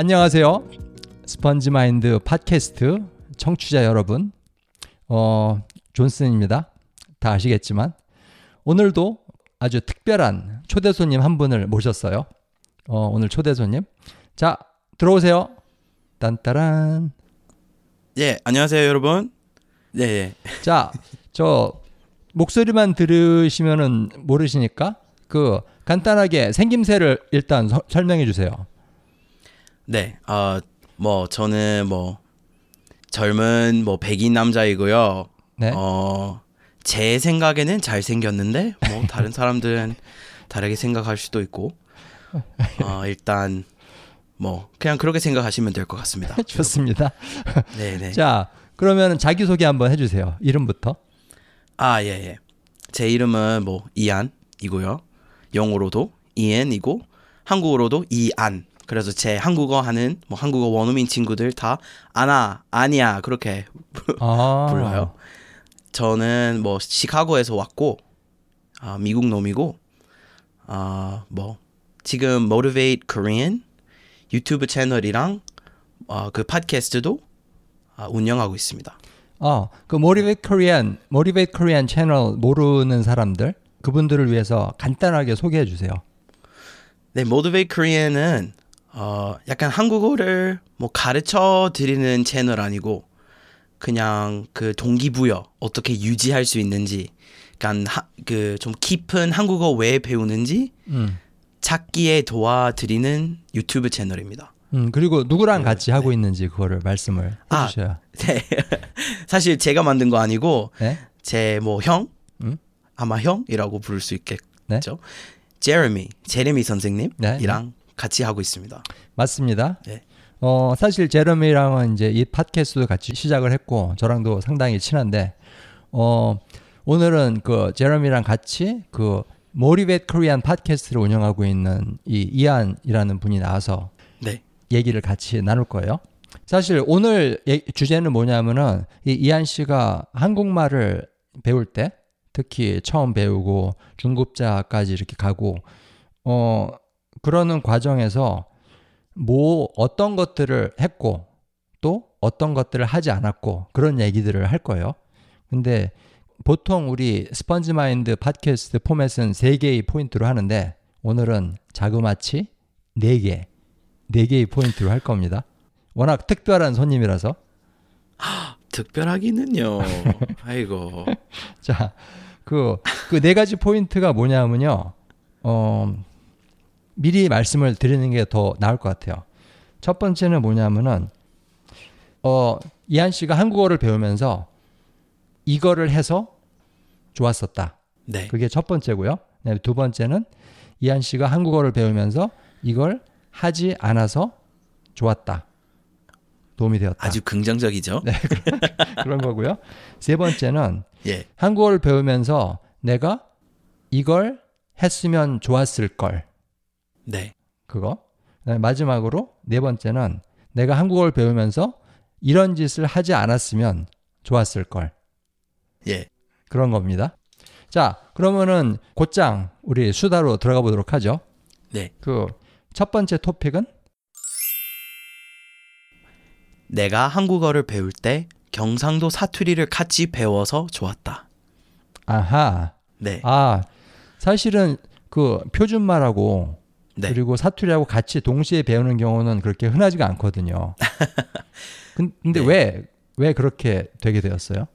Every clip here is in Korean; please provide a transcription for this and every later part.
안녕하세요. 스펀지 마인드 팟캐스트 청취자 여러분. 어, 존슨입니다. 다 아시겠지만 오늘도 아주 특별한 초대 손님 한 분을 모셨어요. 어, 오늘 초대 손님. 자, 들어오세요. 딴따란. 예, 안녕하세요, 여러분. 네, 예. 자, 저 목소리만 들으시면은 모르시니까 그 간단하게 생김새를 일단 서- 설명해 주세요. 네, 어, 뭐 저는 뭐 젊은 뭐 백인 남자이고요. 네. 어, 제 생각에는 잘 생겼는데 뭐 다른 사람들은 다르게 생각할 수도 있고. 어, 일단 뭐 그냥 그렇게 생각하시면 될 것 같습니다. 좋습니다. 네, 네. 자, 그러면 자기 소개 한번 해주세요. 이름부터. 아, 예, 예. 제 이름은 뭐 이안이고요. 영어로도 이엔이고 한국어로도 이안. 그래서 제 한국어 하는 뭐 한국어 원어민 친구들 다 아나, 아니야 그렇게 아, 불러요. 저는 뭐 시카고에서 왔고 아, 미국 놈이고 아, 뭐 지금 Motivate Korean 유튜브 채널이랑 아, 그 팟캐스트도 아, 운영하고 있습니다. 어, 그 Motivate Korean, Motivate Korean 채널 모르는 사람들 그분들을 위해서 간단하게 소개해 주세요. 네, Motivate Korean은 어, 약간 한국어를 뭐 가르쳐 드리는 채널 아니고 그냥 그 동기부여 어떻게 유지할 수 있는지, 그러니까 그좀 깊은 한국어 왜 배우는지 음. 찾기에 도와드리는 유튜브 채널입니다. 음, 그리고 누구랑 같이 하고 있는지 그거를 말씀을 아. 해주셔야. 네, 사실 제가 만든 거 아니고 네? 제뭐 형, 음? 아마 형이라고 부를 수 있겠죠. 네? 제레미, 제레미 선생님이랑 네. 같이 하고 있습니다. 맞습니다. 네. 어, 사실 제러미랑은 이제 이 팟캐스트도 같이 시작을 했고 저랑도 상당히 친한데 어, 오늘은 그 제러미랑 같이 그 모리베트 코리안 팟캐스트를 운영하고 있는 이 이안이라는 분이 나와서 네, 얘기를 같이 나눌 거예요. 사실 오늘 예- 주제는 뭐냐면은 이 이한 씨가 한국말을 배울 때 특히 처음 배우고 중급자까지 이렇게 가고 어 그러는 과정에서 뭐 어떤 것들을 했고 또 어떤 것들을 하지 않았고 그런 얘기들을 할 거예요. 근데 보통 우리 스펀지 마인드 팟캐스트 포맷은 세 개의 포인트로 하는데 오늘은 자그마치 네 개, 네 개의 포인트로 할 겁니다. 워낙 특별한 손님이라서 특별하기는요. 아이고. 자, 그, 그 네 가지 포인트가 뭐냐면요. 어, 미리 말씀을 드리는 게 더 나을 것 같아요. 첫 번째는 뭐냐면은, 어, 이한 씨가 한국어를 배우면서 이거를 해서 좋았었다. 네. 그게 첫 번째고요. 네, 두 번째는 이한 씨가 한국어를 배우면서 이걸 하지 않아서 좋았다. 도움이 되었다. 아주 긍정적이죠. 네, 그런 거고요. 세 번째는 예. 한국어를 배우면서 내가 이걸 했으면 좋았을 걸. 네. 그거. 그다음에 마지막으로 네 번째는 내가 한국어를 배우면서 이런 짓을 하지 않았으면 좋았을 걸. 예. 그런 겁니다. 자, 그러면은 곧장 우리 수다로 들어가 보도록 하죠. 네. 그 첫 번째 토픽은 내가 한국어를 배울 때 경상도 사투리를 같이 배워서 좋았다. 아하. 네. 아, 사실은 그 표준말하고 네. 그리고 사투리하고 같이 동시에 배우는 경우는 그렇게 흔하지가 않거든요. 근- 근데 네. 왜, 왜 그렇게 되게 되었어요?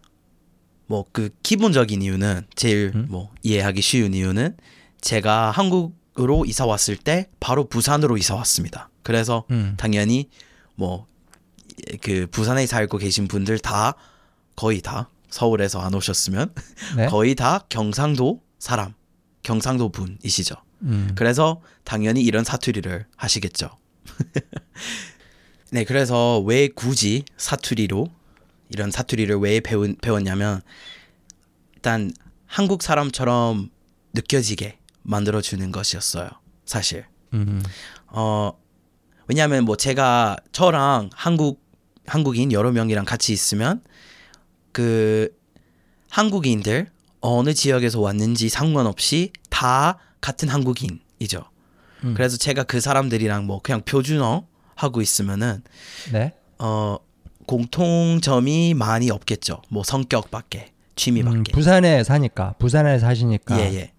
뭐 그 기본적인 이유는 제일 음? 뭐 이해하기 쉬운 이유는 제가 한국으로 이사 왔을 때 바로 부산으로 이사 왔습니다. 그래서 음. 당연히 뭐 그 부산에 살고 계신 분들 다 거의 다 서울에서 안 오셨으면 네. 거의 다 경상도 사람, 경상도 분이시죠. 음. 그래서 당연히 이런 사투리를 하시겠죠. 네, 그래서 왜 굳이 사투리로 이런 사투리를 왜 배운, 배웠냐면 일단 한국 사람처럼 느껴지게 만들어 주는 것이었어요. 사실. 음. 어 왜냐하면 뭐 제가 저랑 한국 한국인 여러 명이랑 같이 있으면 그 한국인들 어느 지역에서 왔는지 상관없이 다 같은 한국인이죠. 음. 그래서 제가 그 사람들이랑 뭐 그냥 표준어 하고 있으면은 네. 어 공통점이 많이 없겠죠. 뭐 성격밖에 취미밖에. 음, 부산에 사니까 부산에 사시니까. 예, 예.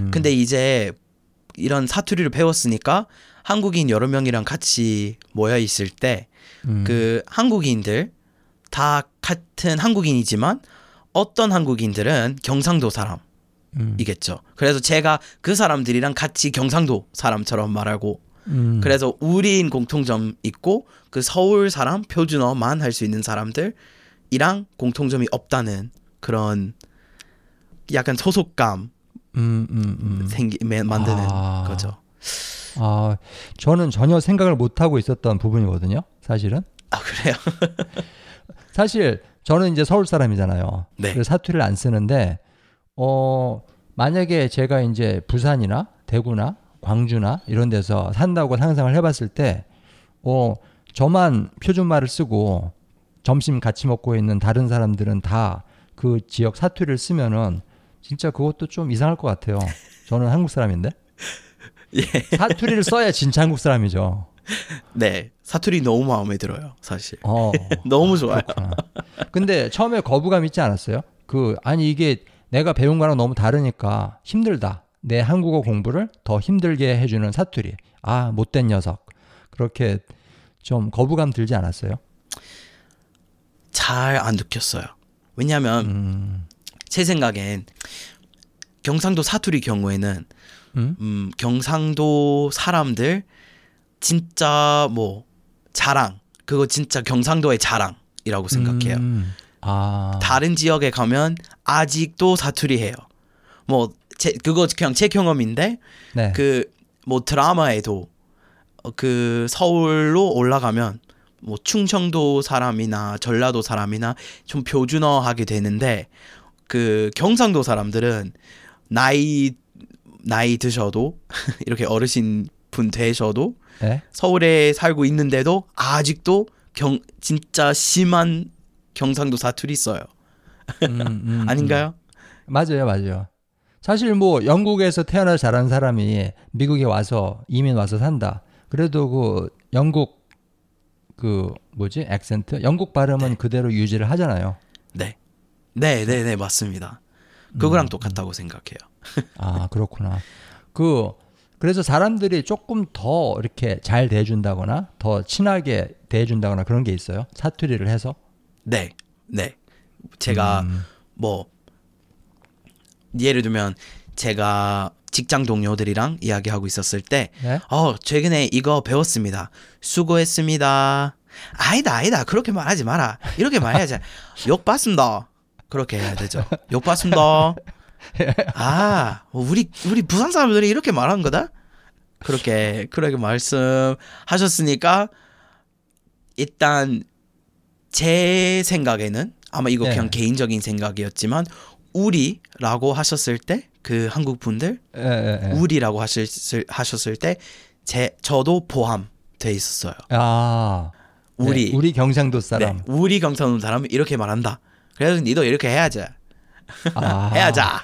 음. 근데 이제 이런 사투리를 배웠으니까 한국인 여러 명이랑 같이 모여 있을 때그 음. 한국인들 다 같은 한국인이지만 어떤 한국인들은 경상도 사람 이겠죠. 음. 그래서 제가 그 사람들이랑 같이 경상도 사람처럼 말하고 음. 그래서 우리인 공통점 있고 그 서울 사람 표준어만 할 수 있는 사람들이랑 공통점이 없다는 그런 약간 소속감 음, 음, 음. 생기 매- 만드는 아. 거죠. 아, 저는 전혀 생각을 못 하고 있었던 부분이거든요. 사실은. 아 그래요? 사실 저는 이제 서울 사람이잖아요. 네. 사투리를 안 쓰는데 어 만약에 제가 이제 부산이나 대구나 광주나 이런 데서 산다고 상상을 해봤을 때 어 저만 표준말을 쓰고 점심 같이 먹고 있는 다른 사람들은 다 그 지역 사투리를 쓰면은 진짜 그것도 좀 이상할 것 같아요. 저는 한국 사람인데 예. 사투리를 써야 진짜 한국 사람이죠. 네 사투리 너무 마음에 들어요 사실. 어. 너무 좋아요. 그렇구나. 근데 처음에 거부감 있지 않았어요? 그 아니 이게 내가 배운 거랑 너무 다르니까 힘들다. 내 한국어 공부를 더 힘들게 해주는 사투리. 아 못된 녀석. 그렇게 좀 거부감 들지 않았어요? 잘 안 느꼈어요. 왜냐하면 음, 제 생각엔 경상도 사투리 경우에는 음? 음, 경상도 사람들 진짜 뭐 자랑 그거 진짜 경상도의 자랑이라고 생각해요. 음, 아, 다른 지역에 가면 아직도 사투리 해요. 뭐 제, 그거 그냥 제 경험인데 네. 그뭐 드라마에도 어, 그 서울로 올라가면 뭐 충청도 사람이나 전라도 사람이나 좀 표준어 하게 되는데 그 경상도 사람들은 나이 나이 드셔도 이렇게 어르신 분 되셔도 네? 서울에 살고 있는데도 아직도 경 진짜 심한 경상도 사투리 써요. 음, 음, 아닌가요? 음. 맞아요, 맞아요. 사실 뭐 영국에서 태어나 자란 사람이 미국에 와서 이민 와서 산다. 그래도 그 영국 그 뭐지 액센트 영국 발음은 그대로 유지를 하잖아요. 네. 네, 네, 네, 맞습니다. 그거랑 똑같다고 생각해요. 아 그렇구나. 그 그래서 사람들이 조금 더 이렇게 잘 대해준다거나 더 친하게 대해준다거나 그런 게 있어요. 사투리를 해서. 네, 네. 제가 음, 뭐 예를 들면 제가 직장 동료들이랑 이야기하고 있었을 때, 네? 어 최근에 이거 배웠습니다. 수고했습니다. 아니다, 아니다. 그렇게 말하지 마라. 이렇게 말해야지. 욕 받습니다. 그렇게 해야 되죠. 욕 받습니다. 아, 우리 우리 부산 사람들이 이렇게 말하는 거다. 그렇게 그렇게 말씀하셨으니까 일단 제 생각에는 아마 이거 네. 그냥 개인적인 생각이었지만 우리라고 하셨을 때 그 한국 분들 예. 우리라고 하셨을 하셨을 때 제 저도 포함돼 있었어요. 아 우리 네, 우리 경상도 사람. 네, 우리 경상도 사람은 이렇게 말한다. 그래서 니도 이렇게 해야지. 아. 해야자.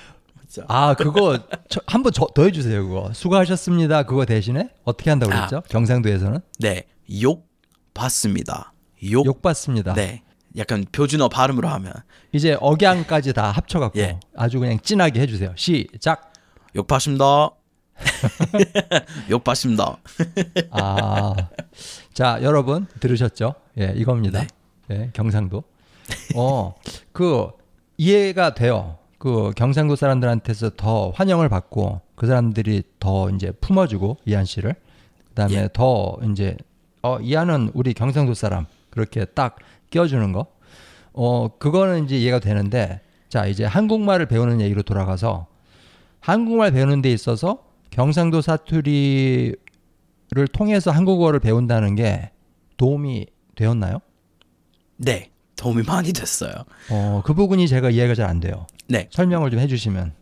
아 그거 저- 한번 저- 더 해주세요 그거 수고하셨습니다 그거 대신에 어떻게 한다고 아. 그랬죠 경상도에서는 네, 욕 받습니다. 욕. 욕 받습니다. 네, 약간 표준어 발음으로 하면. 이제 억양까지 다 합쳐갖고 예. 아주 그냥 진하게 해주세요. 시작. 욕 받습니다. 욕 받습니다. 아 자 여러분 들으셨죠? 예 이겁니다. 예 경상도. 어 그 이해가 돼요. 그 경상도 사람들한테서 더 환영을 받고 그 사람들이 더 이제 품어주고 이한 씨를. 그다음에 예. 더 이제 어 이한은 우리 경상도 사람 그렇게 딱 끼워주는 거 어 그거는 이제 이해가 되는데 자 이제 한국말을 배우는 얘기로 돌아가서 한국말 배우는 데 있어서 경상도 사투리를 통해서 한국어를 배운다는 게 도움이 되었나요? 네, 도움이 많이 됐어요. 어, 그 부분이 제가 이해가 잘 안 돼요. 네, 설명을 좀 해주시면.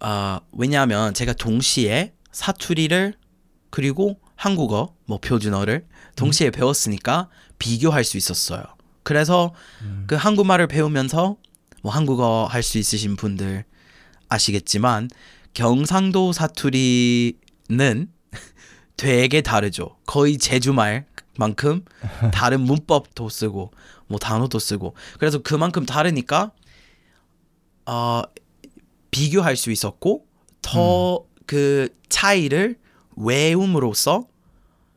아 왜냐하면 제가 동시에 사투리를 그리고 한국어 뭐 표준어를 동시에 배웠으니까 비교할 수 있었어요. 그래서 그 한국말을 배우면서 뭐 한국어 할 수 있으신 분들 아시겠지만 경상도 사투리는 되게 다르죠. 거의 제주말 만큼 다른 문법도 쓰고 뭐 단어도 쓰고 그래서 그만큼 다르니까 어 비교할 수 있었고 더그 차이를 외움으로써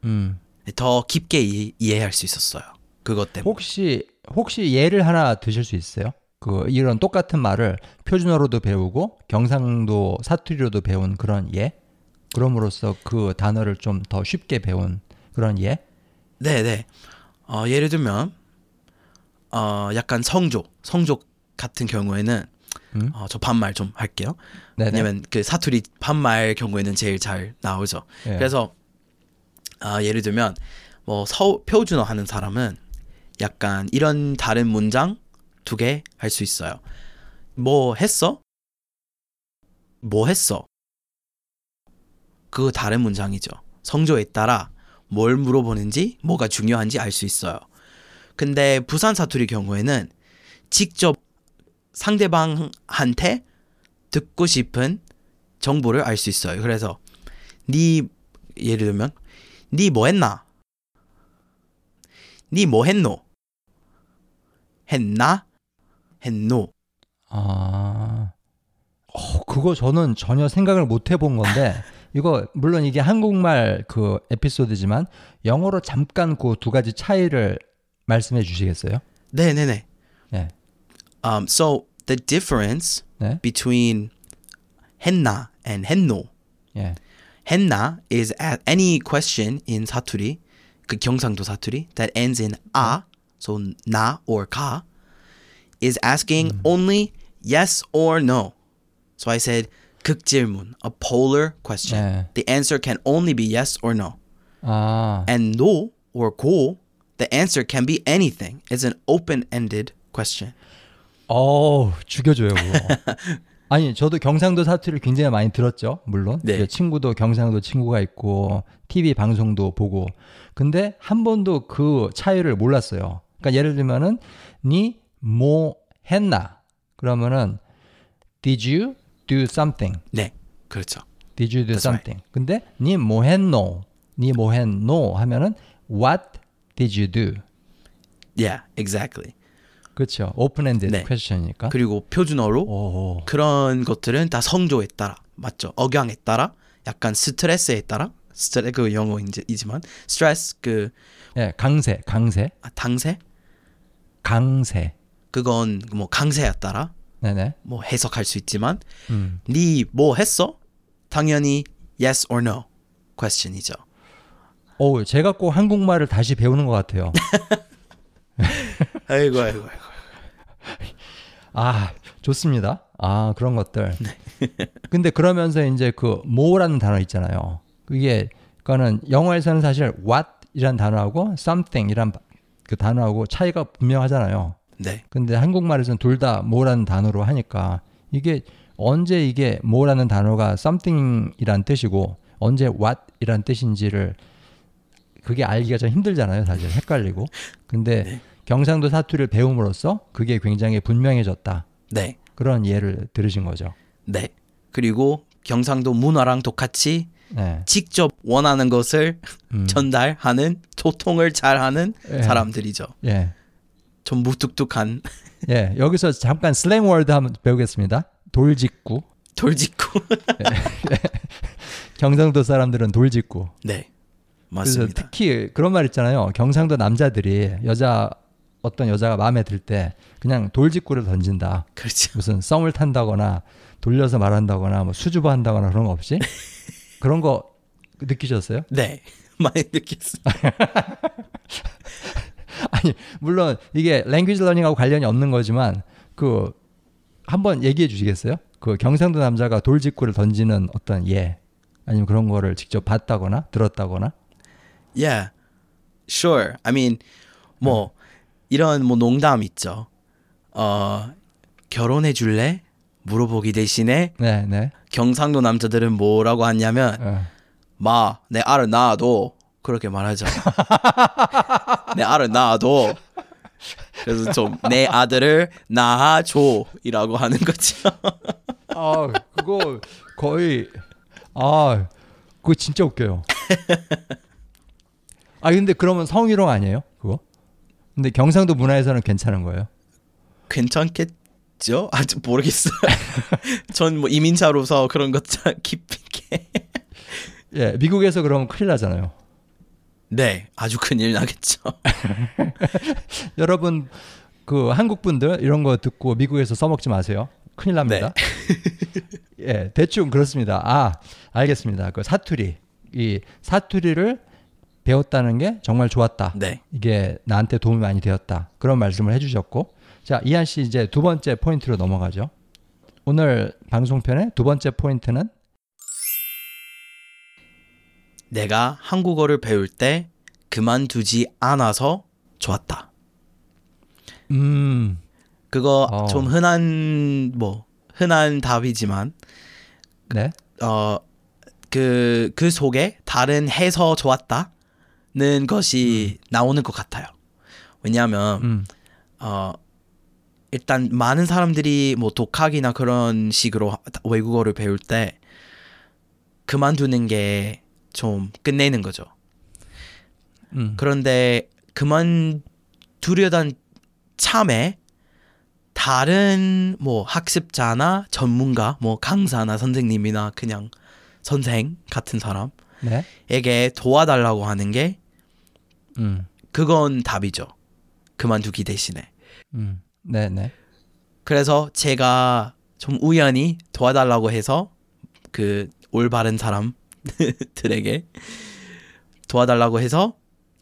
음. 더 깊게 이, 이해할 수 있었어요. 그것 때문에. 혹시 혹시 예를 하나 드실 수 있어요? 그 이런 똑같은 말을 표준어로도 배우고 경상도 사투리로도 배운 그런 예? 그럼으로써 그 단어를 좀 더 쉽게 배운 그런 예? 네, 네. 어, 예를 들면 어, 약간 성조, 성조 같은 경우에는 음? 어, 저 반말 좀 할게요. 네네. 왜냐면 그 사투리 반말 경우에는 제일 잘 나오죠. 예. 그래서 아, 예를 들면 뭐 서, 표준어 하는 사람은 약간 이런 다른 문장 두 개 할 수 있어요. 뭐 했어? 뭐 했어? 그 다른 문장이죠. 성조에 따라 뭘 물어보는지 뭐가 중요한지 알 수 있어요. 근데 부산 사투리 경우에는 직접 상대방한테 듣고 싶은 정보를 알 수 있어요. 그래서 네 예를 들면 네뭐 했나? 네뭐 했노? 했나? 했노? 아, 어, 그거 저는 전혀 생각을 못 해본 건데 이거 물론 이게 한국말 그 에피소드지만 영어로 잠깐 그 두 가지 차이를 말씀해 주시겠어요? 네, 네, 네. 네. Um, so the difference 네. between 했나 and 했노. 예. 했나 is at any question in 사투리, 그 경상도 사투리 that ends in 아, so 나 or 가, is asking only yes or no. So I said 극질문, a polar question. 네. The answer can only be yes or no. 아, And no or 고, the answer can be anything. It's an open-ended question. 어 죽여줘요 그거. 아니 저도 경상도 사투리를 굉장히 많이 들었죠 물론. 네. 제 친구도 경상도 친구가 있고 TV 방송도 보고. 근데 한 번도 그 차이를 몰랐어요. 그러니까 예를 들면은 니 뭐 했나? 그러면은 did you do something? 네, 그렇죠. did you do That's right. something? 근데 니 뭐 했노 니 뭐 했노? 하면은 what did you do? Yeah, exactly. 그렇죠 open ended 네. question이니까 그리고 표준어로 오. 그런 것들은 다 성조에 따라 맞죠? 억양에 따라 약간 스트레스에 따라 스트레 그 영어이지만 스트레스 그 예, 강세 강세 아, 당세 강세. 그건 뭐 강세에 따라 네네. 뭐 해석할 수 있지만 음. 네뭐 했어? 당연히 yes or no question이죠. 오, 제가 꼭 한국말을 다시 배우는 것 같아요. 아이고 아이고 아이고. 아, 좋습니다. 아, 그런 것들. 근데 그러면서 이제 그 뭐라는 단어 있잖아요. 그게 그거는 영어에서는 사실 what이란 단어하고 something이란 그 단어하고 차이가 분명하잖아요. 네. 근데 한국말에서는 둘다 뭐라는 단어로 하니까 이게 언제 이게 뭐라는 단어가 something이란 뜻이고 언제 what이란 뜻인지를 그게 알기가 좀 힘들잖아요, 사실 헷갈리고. 근데 네. 경상도 사투리를 배움으로써 그게 굉장히 분명해졌다. 네. 그런 예를 들으신 거죠. 네. 그리고 경상도 문화랑 똑같이 네. 직접 원하는 것을 음. 전달하는 소통을 잘하는 예. 사람들이죠. 예. 좀 무뚝뚝한 예. 여기서 잠깐 슬랭 월드 한번 배우겠습니다. 돌직구. 돌직구. 경상도 사람들은 돌직구. 네. 맞습니다. 특히 그런 말 있잖아요. 경상도 남자들이 여자 어떤 여자가 마음에 들 때 그냥 돌직구를 던진다. 그렇죠. 무슨 썸을 탄다거나 돌려서 말한다거나 뭐 수줍어 한다거나 그런 거 없이 그런 거 느끼셨어요? 네. 많이 느꼈습니다. 아니 물론 이게 랭귀지 러닝하고 관련이 없는 거지만 그 한번 얘기해 주시겠어요? 그 경상도 남자가 돌직구를 던지는 어떤 예 아니면 그런 거를 직접 봤다거나 들었다거나 Yeah. Sure. I mean 뭐 이런 뭐 농담 있죠. 어 결혼해 줄래? 물어보기 대신에 네 네. 경상도 남자들은 뭐라고 하냐면 어. 마, 내 알을 낳아도 그렇게 말하죠. 내 알을 낳아도 그래서 좀 내 아들을 낳아줘이라고 하는 거죠. 아 그거 거의 아 그거 진짜 웃겨요. 아 근데 그러면 성희롱 아니에요? 근데 경상도 문화에서는 괜찮은 거예요. 괜찮겠죠? 아직 모르겠어요. 전 뭐 이민자로서 그런 것잘 깊게. 예, 미국에서 그러면 큰일 나잖아요. 네, 아주 큰일 나겠죠. 여러분 그 한국 분들 이런 거 듣고 미국에서 써먹지 마세요. 큰일 납니다. 예, 대충 그렇습니다. 아, 알겠습니다. 그 사투리 이 사투리를 배웠다는 게 정말 좋았다. 네. 이게 나한테 도움이 많이 되었다. 그런 말씀을 해주셨고, 자 이한 씨 이제 두 번째 포인트로 넘어가죠. 오늘 방송편의 두 번째 포인트는 내가 한국어를 배울 때 그만두지 않아서 좋았다. 음, 그거 어. 좀 흔한 뭐 흔한 답이지만 네, 어 그 그 속에 다른 해서 좋았다 는 것이 나오는 것 같아요. 왜냐하면 음, 어 일단 많은 사람들이 뭐 독학이나 그런 식으로 외국어를 배울 때 그만두는 게 좀 끝내는 거죠. 음, 그런데 그만두려던 참에 다른 뭐 학습자나 전문가, 뭐 강사나 선생님이나 그냥 선생 같은 네, 사람에게 도와달라고 하는 게 음, 그건 답이죠. 그만두기 대신에. 음, 네, 네, 그래서 제가 좀 우연히 도와달라고 해서 그 올바른 사람들에게 도와달라고 해서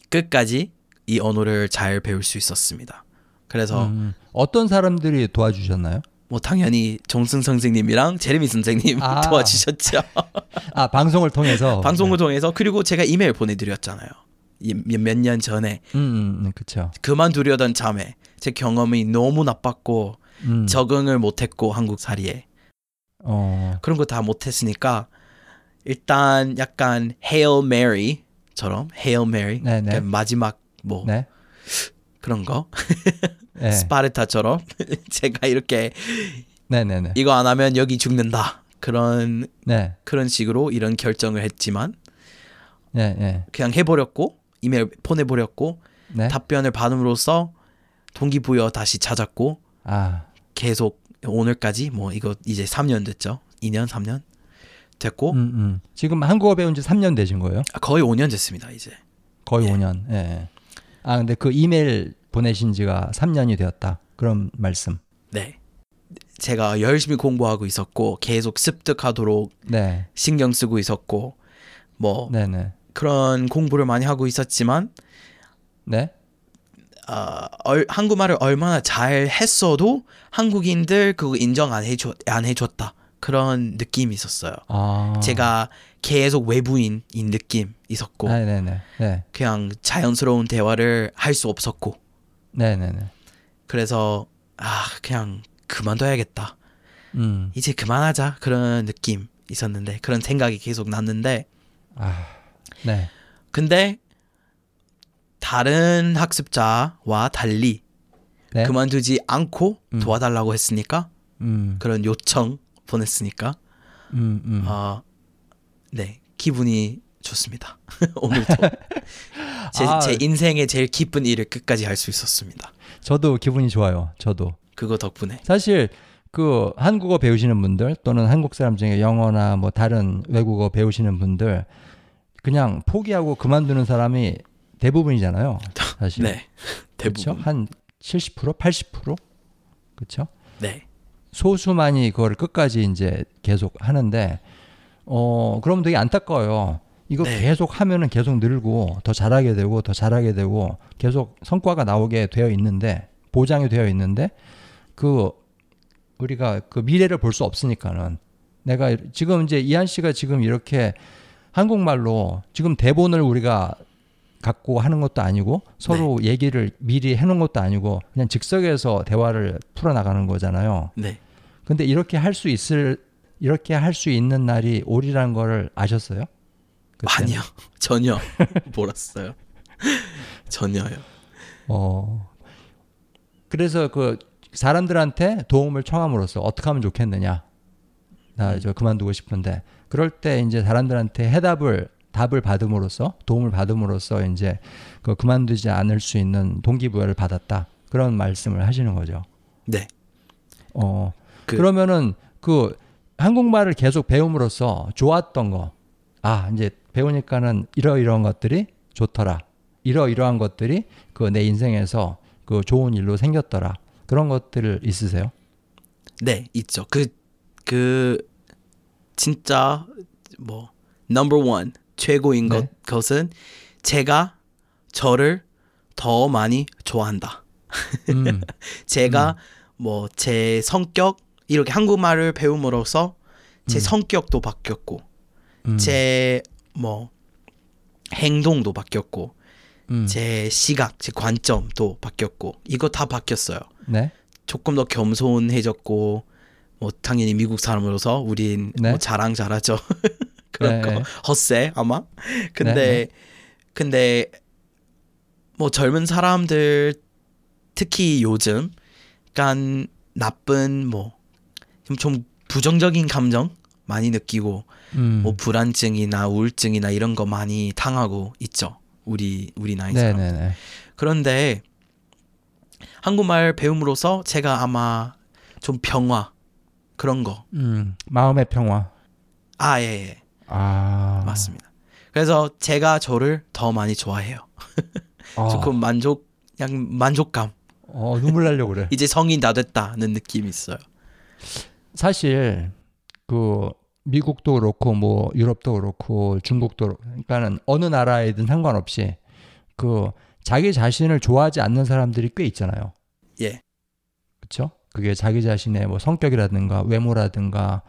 끝까지 이 언어를 잘 배울 수 있었습니다. 그래서 음, 어떤 사람들이 도와주셨나요? 뭐 당연히 정승 선생님이랑 제레미 선생님 아. 도와주셨죠. 아 방송을 통해서 방송을 통해서 그리고 제가 이메일 보내드렸잖아요. 몇 년 전에 음, 음, 음 그렇죠. 그만두려던 참에 제 경험이 너무 나빴고 음, 적응을 못했고 한국 살이에. 어, 그런 거 다 못했으니까 일단 약간 Hail Mary처럼 Hail Mary 네, 네. 그러니까 마지막 뭐 네, 그런 거? 네, 스파르타처럼 제가 이렇게 네, 네, 네, 이거 안 하면 여기 죽는다. 그런 네, 그런 식으로 이런 결정을 했지만 네, 네, 그냥 해버렸고 이메일 보내버렸고 네. 답변을 받음으로써 동기부여 다시 찾았고 아, 계속 오늘까지 뭐 이거 이제 3년 됐죠 2년 3년 됐고 음, 음. 지금 한국어 배운 지 3년 되신 거예요? 아, 거의 5년 됐습니다 이제 거의 예. 5년. 예, 예. 아, 근데 그 이메일 보내신 지가 3년이 되었다. 그런 말씀. 네 제가 열심히 공부하고 있었고 계속 습득하도록 네, 신경 쓰고 있었고 뭐 네, 네, 그런 공부를 많이 하고 있었지만 네. 어, 얼- 한국말을 얼마나 잘 했어도 한국인들 그거 인정 안 해줘 안 해줬다. 그런 느낌이 있었어요. 아, 제가 계속 외부인인 느낌 있었고 네, 네, 네, 네, 그냥 자연스러운 대화를 할 수 없었고. 네, 네, 네. 그래서 아 그냥 그만둬야겠다. 음, 이제 그만하자. 그런 느낌 있었는데 그런 생각이 계속 났는데 아, 네, 근데 다른 학습자와 달리 네. 그만두지 않고 음. 도와달라고 했으니까 음, 그런 요청 보냈으니까 음, 음. 아, 네 기분이 좋습니다. 오늘도 제, 아. 제 인생의 제일 기쁜 일을 끝까지 할 수 있었습니다. 저도 기분이 좋아요. 저도. 그거 덕분에 사실 그 한국어 배우시는 분들 또는 한국 사람 중에 영어나 뭐 다른 외국어 배우시는 분들 그냥 포기하고 그만두는 사람이 대부분이잖아요. 사실. 네? 대부분 한 70%, 80%? 그렇죠? 네 소수만이 그걸 끝까지 이제 계속 하는데 어 그러면 되게 안타까워요. 이거 네. 계속 하면은 계속 늘고 더 잘하게 되고 더 잘하게 되고 계속 성과가 나오게 되어 있는데 보장이 되어 있는데 그 우리가 그 미래를 볼 수 없으니까는 내가 지금 이제 이한 씨가 지금 이렇게 한국말로 지금 대본을 우리가 갖고 하는 것도 아니고 서로 얘기를 미리 해놓은 것도 아니고 그냥 즉석에서 대화를 풀어나가는 거잖아요. 네. 근데 이렇게 할 수 있을 이렇게 할 수 있는 날이 오리라는 거를 아셨어요? 그때는? 아니요 전혀 몰랐어요. 전혀요. 어. 그래서 그 사람들한테 도움을 청함으로써 어떻게 하면 좋겠느냐. 나 저 그만두고 싶은데 그럴 때 이제 사람들한테 해답을 답을 받음으로써 도움을 받음으로써 이제 그 그만두지 않을 수 있는 동기부여를 받았다. 그런 말씀을 하시는 거죠. 네. 어. 그- 그, 러면은그 한국말을 계속 배움으로써 좋았던 거. 아, 이제 배우니까는 이러이러한 것들이 좋더라. 이러이러한 것들이 그 내 인생에서 그 좋은 일로 생겼더라. 그런 것들 있으세요? 네, 있죠. 그, 그, 진짜, 뭐, number one, 최고인 네. 것, 것은 제가 저를 더 많이 좋아한다. 음. 제가 뭐, 제 성격, 이렇게 한국말을 배움으로써 제 음. 성격도 바뀌었고, 음. 제, 뭐, 행동도 바뀌었고, 음. 제 시각, 제 관점도 바뀌었고, 이거 다 바뀌었어요. 네. 조금 더 겸손해졌고 뭐 당연히 미국 사람으로서 우린 네. 뭐 자랑 잘하죠 그런 네, 거 네. 헛세 아마 근데 네, 근데 뭐 젊은 사람들 특히 요즘 약간 나쁜 뭐좀 부정적인 감정 많이 느끼고 음. 뭐 불안증이나 우울증이나 이런 거 많이 당하고 있죠 우리 우리 나이 사람 네네네. 그런데 한국말 배움으로써 제가 아마 좀 평화 그런 거. 음. 마음의 평화. 아, 예, 예. 아. 맞습니다. 그래서 제가 저를 더 많이 좋아해요. 아. 조금 만족, 그냥 만족감. 어, 눈물 나려고 그래. 이제 성인 다 됐다는 느낌이 있어요. 사실 그 미국도 그렇고 뭐 유럽도 그렇고 중국도 그러니까는 어느 나라이든 상관없이 그 자기 자신을 좋아하지 않는 사람들이 꽤 있잖아요. 예. 그렇죠? 그게 자기 자신의 뭐 성격이라든가 외모라든가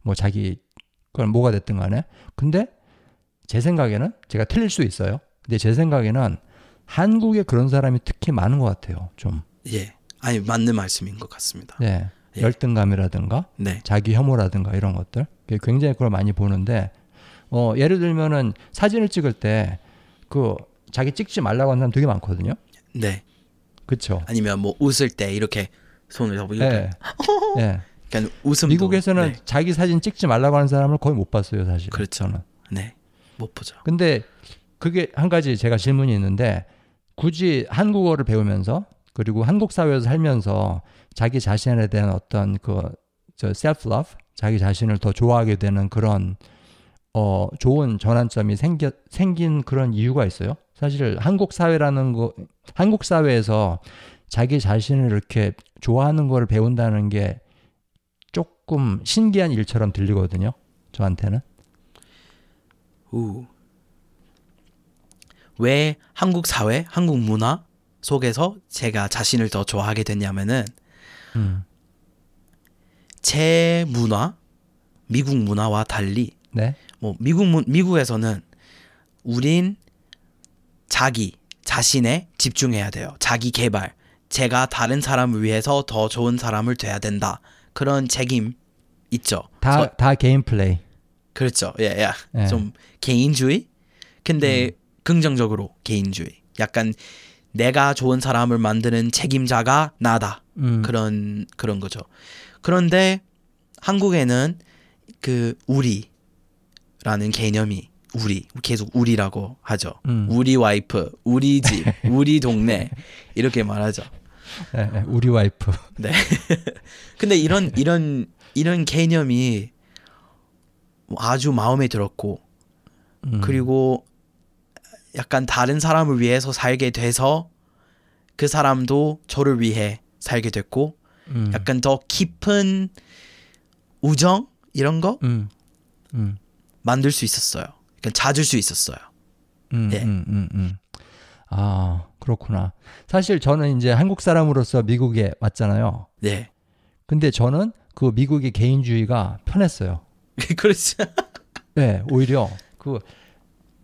뭐 자기 그건 뭐가 됐든 간에 근데 제 생각에는 제가 틀릴 수 있어요. 근데 제 생각에는 한국에 그런 사람이 특히 많은 것 같아요. 좀 예. 아니, 맞는 말씀인 것 같습니다. 네. 예. 열등감이라든가 네. 자기 혐오라든가 이런 것들 굉장히 그걸 많이 보는데 어 예를 들면은 사진을 찍을 때 그 자기 찍지 말라고 하는 사람 되게 많거든요. 네. 그렇죠. 아니면 뭐 웃을 때 이렇게 손을 잡고 이렇게 예. 예. 약간 웃음도 미국에서는 네. 자기 사진 찍지 말라고 하는 사람을 거의 못 봤어요, 사실. 그렇죠. 저는. 네. 못 보죠. 근데 그게 한 가지 제가 질문이 있는데 굳이 한국어를 배우면서 그리고 한국 사회에서 살면서 자기 자신에 대한 어떤 그저 self love 자기 자신을 더 좋아하게 되는 그런 어 좋은 전환점이 생겨 생긴 그런 이유가 있어요. 사실 한국 사회라는 거 한국 사회에서 자기 자신을 이렇게 좋아하는 거를 배운다는 게 조금 신기한 일처럼 들리거든요. 저한테는. 우. 왜 한국 사회, 한국 문화 속에서 제가 자신을 더 좋아하게 됐냐면은 음. 제 문화, 미국 문화와 달리 네. 뭐 미국 문, 미국에서는 우린 자기 자신에 집중해야 돼요. 자기 개발. 제가 다른 사람을 위해서 더 좋은 사람을 돼야 된다. 그런 책임 있죠. 다, 서- 다 개인 플레이. 그렇죠. 예, 예. 예. 좀 개인주의. 근데 음. 긍정적으로 개인주의. 약간 내가 좋은 사람을 만드는 책임자가 나다. 음. 그런 그런 거죠. 그런데 한국에는 그 우리라는 개념이 우리 계속 우리라고 하죠. 음. 우리 와이프, 우리 집, 우리 동네 이렇게 말하죠. 예, 예, 우리 와이프. 네. 근데 이런 이런 이런 개념이 아주 마음에 들었고 음. 그리고 약간 다른 사람을 위해서 살게 돼서 그 사람도 저를 위해 살게 됐고 음. 약간 더 깊은 우정 이런 거 음. 음. 만들 수 있었어요. 약간 찾을 수 있었어요. 음, 예. 음, 음, 음. 아, 그렇구나. 사실 저는 이제 한국 사람으로서 미국에 왔잖아요. 네. 근데 저는 그 미국의 개인주의가 편했어요. 그렇죠. 네, 오히려 그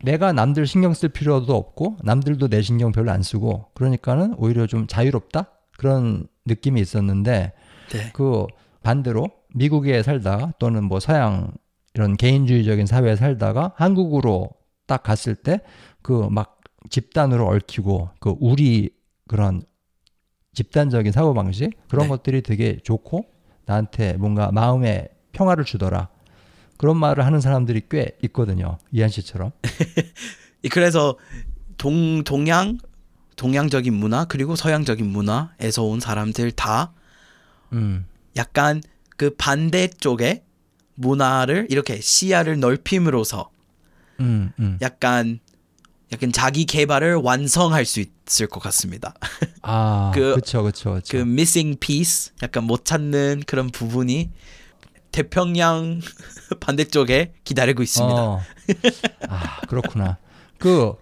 내가 남들 신경 쓸 필요도 없고 남들도 내 신경 별로 안 쓰고 그러니까는 오히려 좀 자유롭다 그런 느낌이 있었는데 네. 그 반대로 미국에 살다가 또는 뭐 서양 이런 개인주의적인 사회에 살다가 한국으로 딱 갔을 때 그 막 집단으로 얽히고 그 우리 그런 집단적인 사고 방식 그런 네. 것들이 되게 좋고 나한테 뭔가 마음에 평화를 주더라 그런 말을 하는 사람들이 꽤 있거든요. 이한 씨처럼. 이- 그래서 동 동양 동양적인 문화 그리고 서양적인 문화에서 온 사람들 다 음. 약간 그 반대쪽의 문화를 이렇게 시야를 넓힘으로써 음, 음. 약간 약간 자기 개발을 완성할 수 있을 것 같습니다. 아, 그- 그렇죠, 그렇죠, 그 missing piece, 약간 못 찾는 그런 부분이 태평양 반대쪽에 기다리고 있습니다. 어. 아, 그렇구나. 그,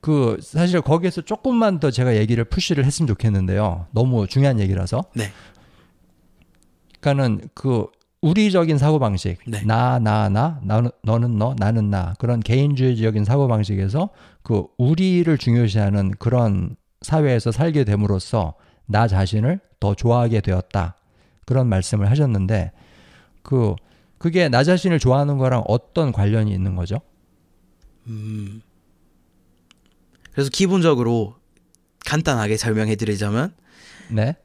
그, 사실 거기에서 조금만 더 제가 얘기를 푸시를 했으면 좋겠는데요. 너무 중요한 얘기라서. 네. 그러니까는 그, 우리적인 사고방식. 네. 나, 나, 나, 나, 너는 너, 나는 나. 그런 개인주의적인 사고방식에서 그, 우리를 중요시하는 그런 사회에서 살게 됨으로써 나 자신을 더 좋아하게 되었다. 그런 말씀을 하셨는데, 그, 그게 나 자신을 좋아하는 거랑 어떤 관련이 있는 거죠? 음. 그래서 기본적으로 간단하게 설명해 드리자면 네.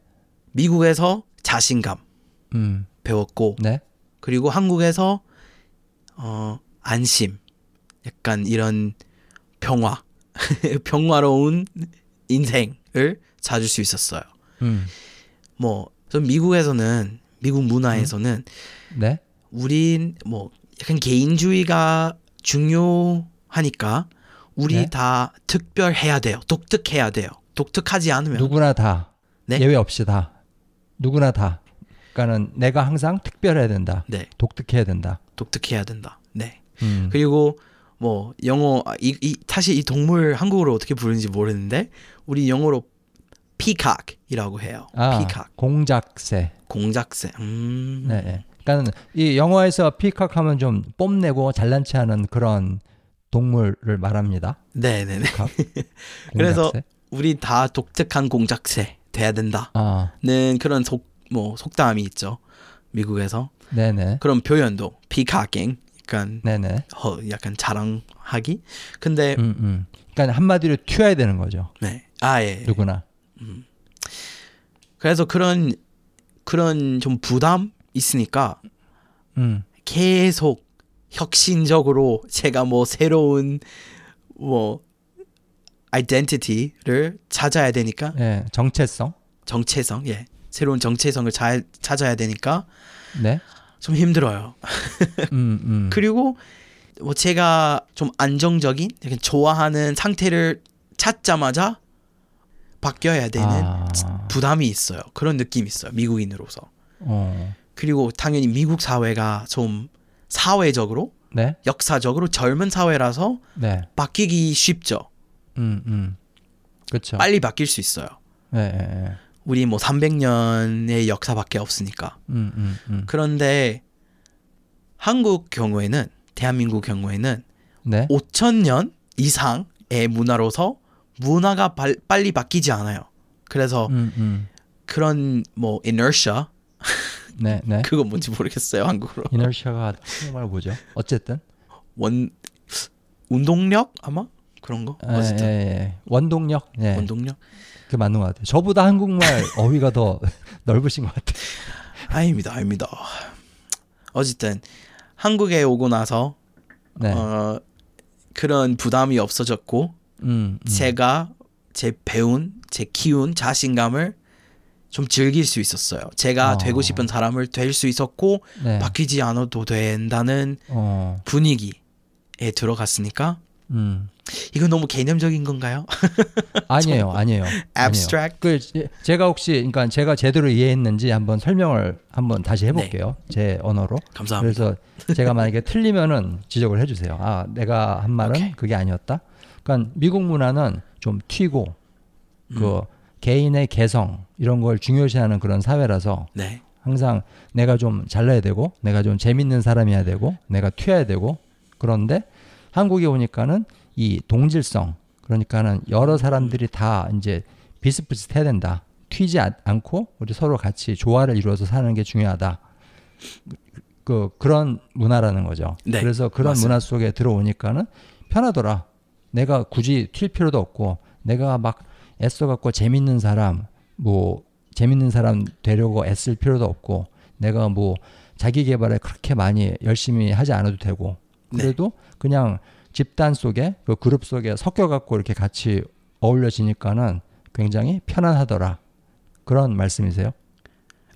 미국에서 자신감 음. 배웠고 네. 그리고 한국에서 어 안심 약간 이런 평화 평화로운 인생을 찾을 수 있었어요. 음. 뭐전 미국에서는 미국 문화에서는 네. 우린 뭐 약간 개인주의가 중요하니까 우리 네. 다 특별해야 돼요. 독특해야 돼요. 독특하지 않으면 누구나 다 네? 예외 없이 다 누구나 다. 그러니까는 내가 항상 특별해야 된다. 네 독특해야 된다. 독특해야 된다. 네 음. 그리고 뭐 영어 아, 이, 이 사실 이 동물 한국어로 어떻게 부르는지 모르는데 우리 영어로 피카이라고 해요. 아, 피카 공작새. 공작새. 음. 네. 네. 그러니까 이 영어에서 피카하면 좀 뽐내고 잘난 체하는 그런 동물을 말합니다. 네 네네. 피카. 그래서 공작새. 우리 다 독특한 공작새 돼야 된다는 아, 그런 속 뭐 속담이 있죠. 미국에서 네네. 그런 표현도 피카킹 약간 네네. 허, 약간 자랑하기. 근데 음, 음. 그러니까 한마디로 튀어야 되는 거죠. 네. 아 예. 누구나. 그래서 그런 그런 좀 부담 있으니까 음. 계속 혁신적으로 제가 뭐 새로운 뭐 아이덴티티를 찾아야 되니까 예, 정체성. 정체성 예 새로운 정체성을 잘 찾아야 되니까 네. 좀 힘들어요. 음, 음. 그리고 뭐 제가 좀 안정적인 약간 좋아하는 상태를 찾자마자 바뀌어야 되는 아. 부담이 있어요. 그런 느낌이 있어요. 미국인으로서. 어. 그리고 당연히 미국 사회가 좀 사회적으로 네. 역사적으로 젊은 사회라서 네. 바뀌기 쉽죠. 음, 음. 그렇죠. 빨리 바뀔 수 있어요. 예, 예, 예. 우리 뭐 300년의 역사밖에 없으니까. 음, 음, 음. 그런데 한국 경우에는 대한민국 경우에는 네. 5천 년 이상의 문화로서 문화가 발- 빨리 바뀌지 않아요. 그래서 음, 음. 그런 뭐 inertia 네, 네. 그거 뭔지 모르겠어요 한국어로 이너시아가 한국말 뭐죠? 어쨌든 원 운동력 아마 그런 거 예, 어쨌든 예, 예. 원동력. 예. 원동력 그 맞는 것 같아요. 저보다 한국말 어휘가 더 넓으신 것 같아요. 아닙니다 아닙니다 어쨌든 한국에 오고 나서 네. 어 그런 부담이 없어졌고 음, 음. 제가 제 배운 제 키운 자신감을 좀 즐길 수 있었어요. 제가 어. 되고 싶은 사람을 될 수 있었고 네. 바뀌지 않아도 된다는 어. 분위기에 들어갔으니까 음. 이건 너무 개념적인 건가요? 아니에요, 아니에요. Abstract? 그 제- 제가 혹시 그러니까 제가 제대로 이해했는지 한번 설명을 한번 다시 해볼게요. 제 언어로. 네. 감사합니다. 그래서 제가 만약에 틀리면은 지적을 해주세요. 아, 내가 한 말은 오케이. 그게 아니었다. 그러니까 미국 문화는 좀 튀고 그 음. 개인의 개성 이런 걸 중요시하는 그런 사회라서 네. 항상 내가 좀 잘나야 되고 내가 좀 재밌는 사람이어야 되고 내가 튀어야 되고 그런데 한국에 오니까는 이 동질성 그러니까는 여러 사람들이 다 이제 비슷비슷해야 된다. 튀지 않- 않고 우리 서로 같이 조화를 이루어서 사는 게 중요하다. 그 그런 문화라는 거죠. 네, 그래서 그런 맞습니다. 문화 속에 들어오니까는 편하더라. 내가 굳이 튈 필요도 없고 내가 막 애써 갖고 재밌는 사람 뭐 재밌는 사람 되려고 애쓸 필요도 없고 내가 뭐 자기 개발에 그렇게 많이 열심히 하지 않아도 되고 그래도 그냥 집단 속에 그 그룹 속에 섞여 갖고 이렇게 같이 어울려지니까는 굉장히 편안하더라. 그런 말씀이세요?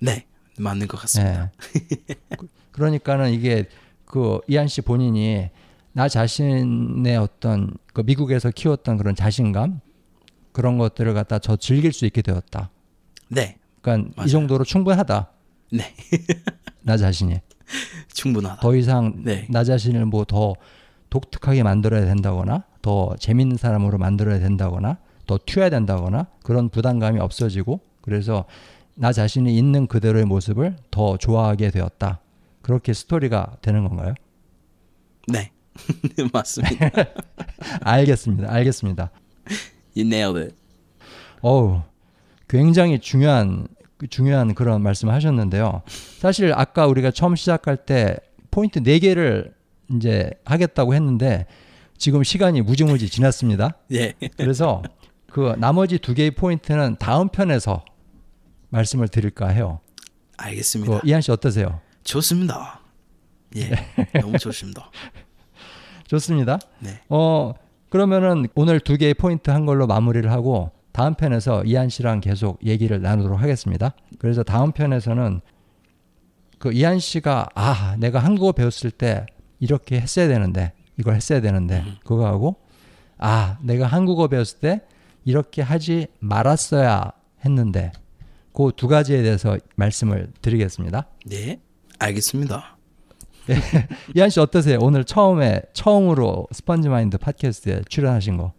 네, 맞는 것 같습니다. 네. 그- 그러니까는 이게 그 이한 씨 본인이 나 자신의 어떤 그 미국에서 키웠던 그런 자신감 그런 것들을 갖다 저 즐길 수 있게 되었다. 네, 그러니까 맞아요. 이 정도로 충분하다. 네, 나 자신이 충분하다. 더 이상 네. 나 자신을 뭐 더 독특하게 만들어야 된다거나 더 재밌는 사람으로 만들어야 된다거나 더 튀어야 된다거나 그런 부담감이 없어지고 그래서 나 자신이 있는 그대로의 모습을 더 좋아하게 되었다. 그렇게 스토리가 되는 건가요? 네, 맞습니다. 알겠습니다. 알겠습니다. You nailed it. 어우, 굉장히 중요한 중요한 그런 말씀을 하셨는데요. 사실 아까 우리가 처음 시작할 때 포인트 4개를 이제 하겠다고 했는데 지금 시간이 무지무지 지났습니다. 예, 그래서 그 나머지 두 개의 포인트는 다음 편에서 말씀을 드릴까 해요. 알겠습니다. 그 이한 씨 어떠세요? 좋습니다. 예, 너무 좋습니다. 좋습니다. 네, 어 그러면은 오늘 두 개의 포인트 한 걸로 마무리를 하고 다음 편에서 이한 씨랑 계속 얘기를 나누도록 하겠습니다. 그래서 다음 편에서는 그 이한 씨가 아 내가 한국어 배웠을 때 이렇게 했어야 되는데 이걸 했어야 되는데 그거 하고 아 내가 한국어 배웠을 때 이렇게 하지 말았어야 했는데 그 두 가지에 대해서 말씀을 드리겠습니다. 네, 알겠습니다. 이한 씨 어떠세요? 오늘 처음에 처음으로 스펀지 마인드 팟캐스트에 출연하신 거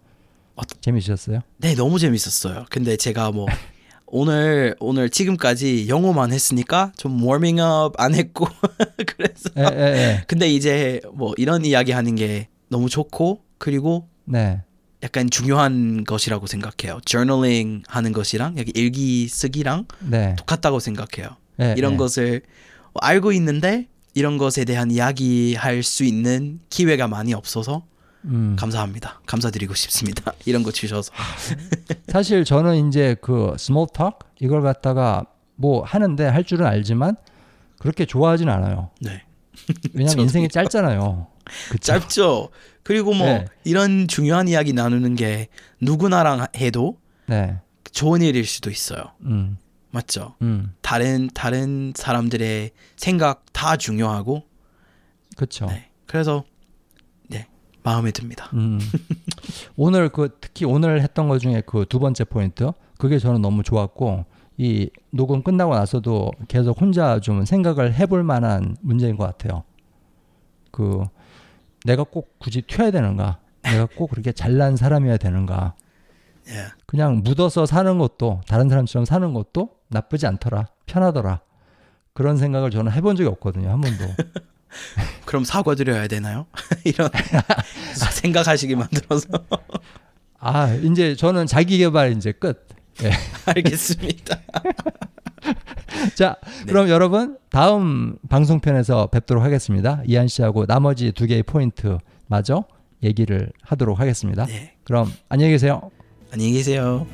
어, 재미있었어요? 네, 너무 재밌었어요. 근데 제가 뭐 오늘 오늘 지금까지 영어만 했으니까 좀 워밍업 안 했고 그래서 예, 예, 예. 근데 이제 뭐 이런 이야기 하는 게 너무 좋고 그리고 네. 약간 중요한 것이라고 생각해요. journaling 하는 것이랑 여기 일기 쓰기랑 네. 똑같다고 생각해요. 예, 이런 예. 것을 알고 있는데 이런 것에 대한 이야기 할 수 있는 기회가 많이 없어서 음. 감사합니다. 감사드리고 싶습니다. 이런 거 주셔서. 사실 저는 이제 그 small talk 이걸 갖다가 뭐 하는데 할 줄은 알지만 그렇게 좋아하진 않아요. 네. 왜냐면 인생이 짧잖아요. 그쵸? 짧죠. 그리고 뭐 네. 이런 중요한 이야기 나누는 게 누구나랑 해도 네. 좋은 일일 수도 있어요. 음. 맞죠? 음. 다른 다른 사람들의 생각 다 중요하고 그렇죠. 네. 그래서 네 마음에 듭니다. 음. 오늘 그 특히 오늘 했던 것 중에 그 두 번째 포인트 그게 저는 너무 좋았고 이 녹음 끝나고 나서도 계속 혼자 좀 생각을 해볼 만한 문제인 것 같아요. 그 내가 꼭 굳이 튀어야 되는가? 내가 꼭 그렇게 잘난 사람이어야 되는가? 예. 그냥 묻어서 사는 것도 다른 사람처럼 사는 것도 나쁘지 않더라. 편하더라. 그런 생각을 저는 해본 적이 없거든요. 한 번도. 그럼 사과드려야 되나요? 이런 생각하시게 만들어서 아, 이제 저는 자기 개발 이제 끝. 예. 알겠습니다. 자, 그럼 여러분 다음 방송편에서 뵙도록 하겠습니다. 이한 씨하고 나머지 두 개의 포인트 마저 얘기를 하도록 하겠습니다. 네. 그럼 안녕히 계세요. 안녕히 계세요.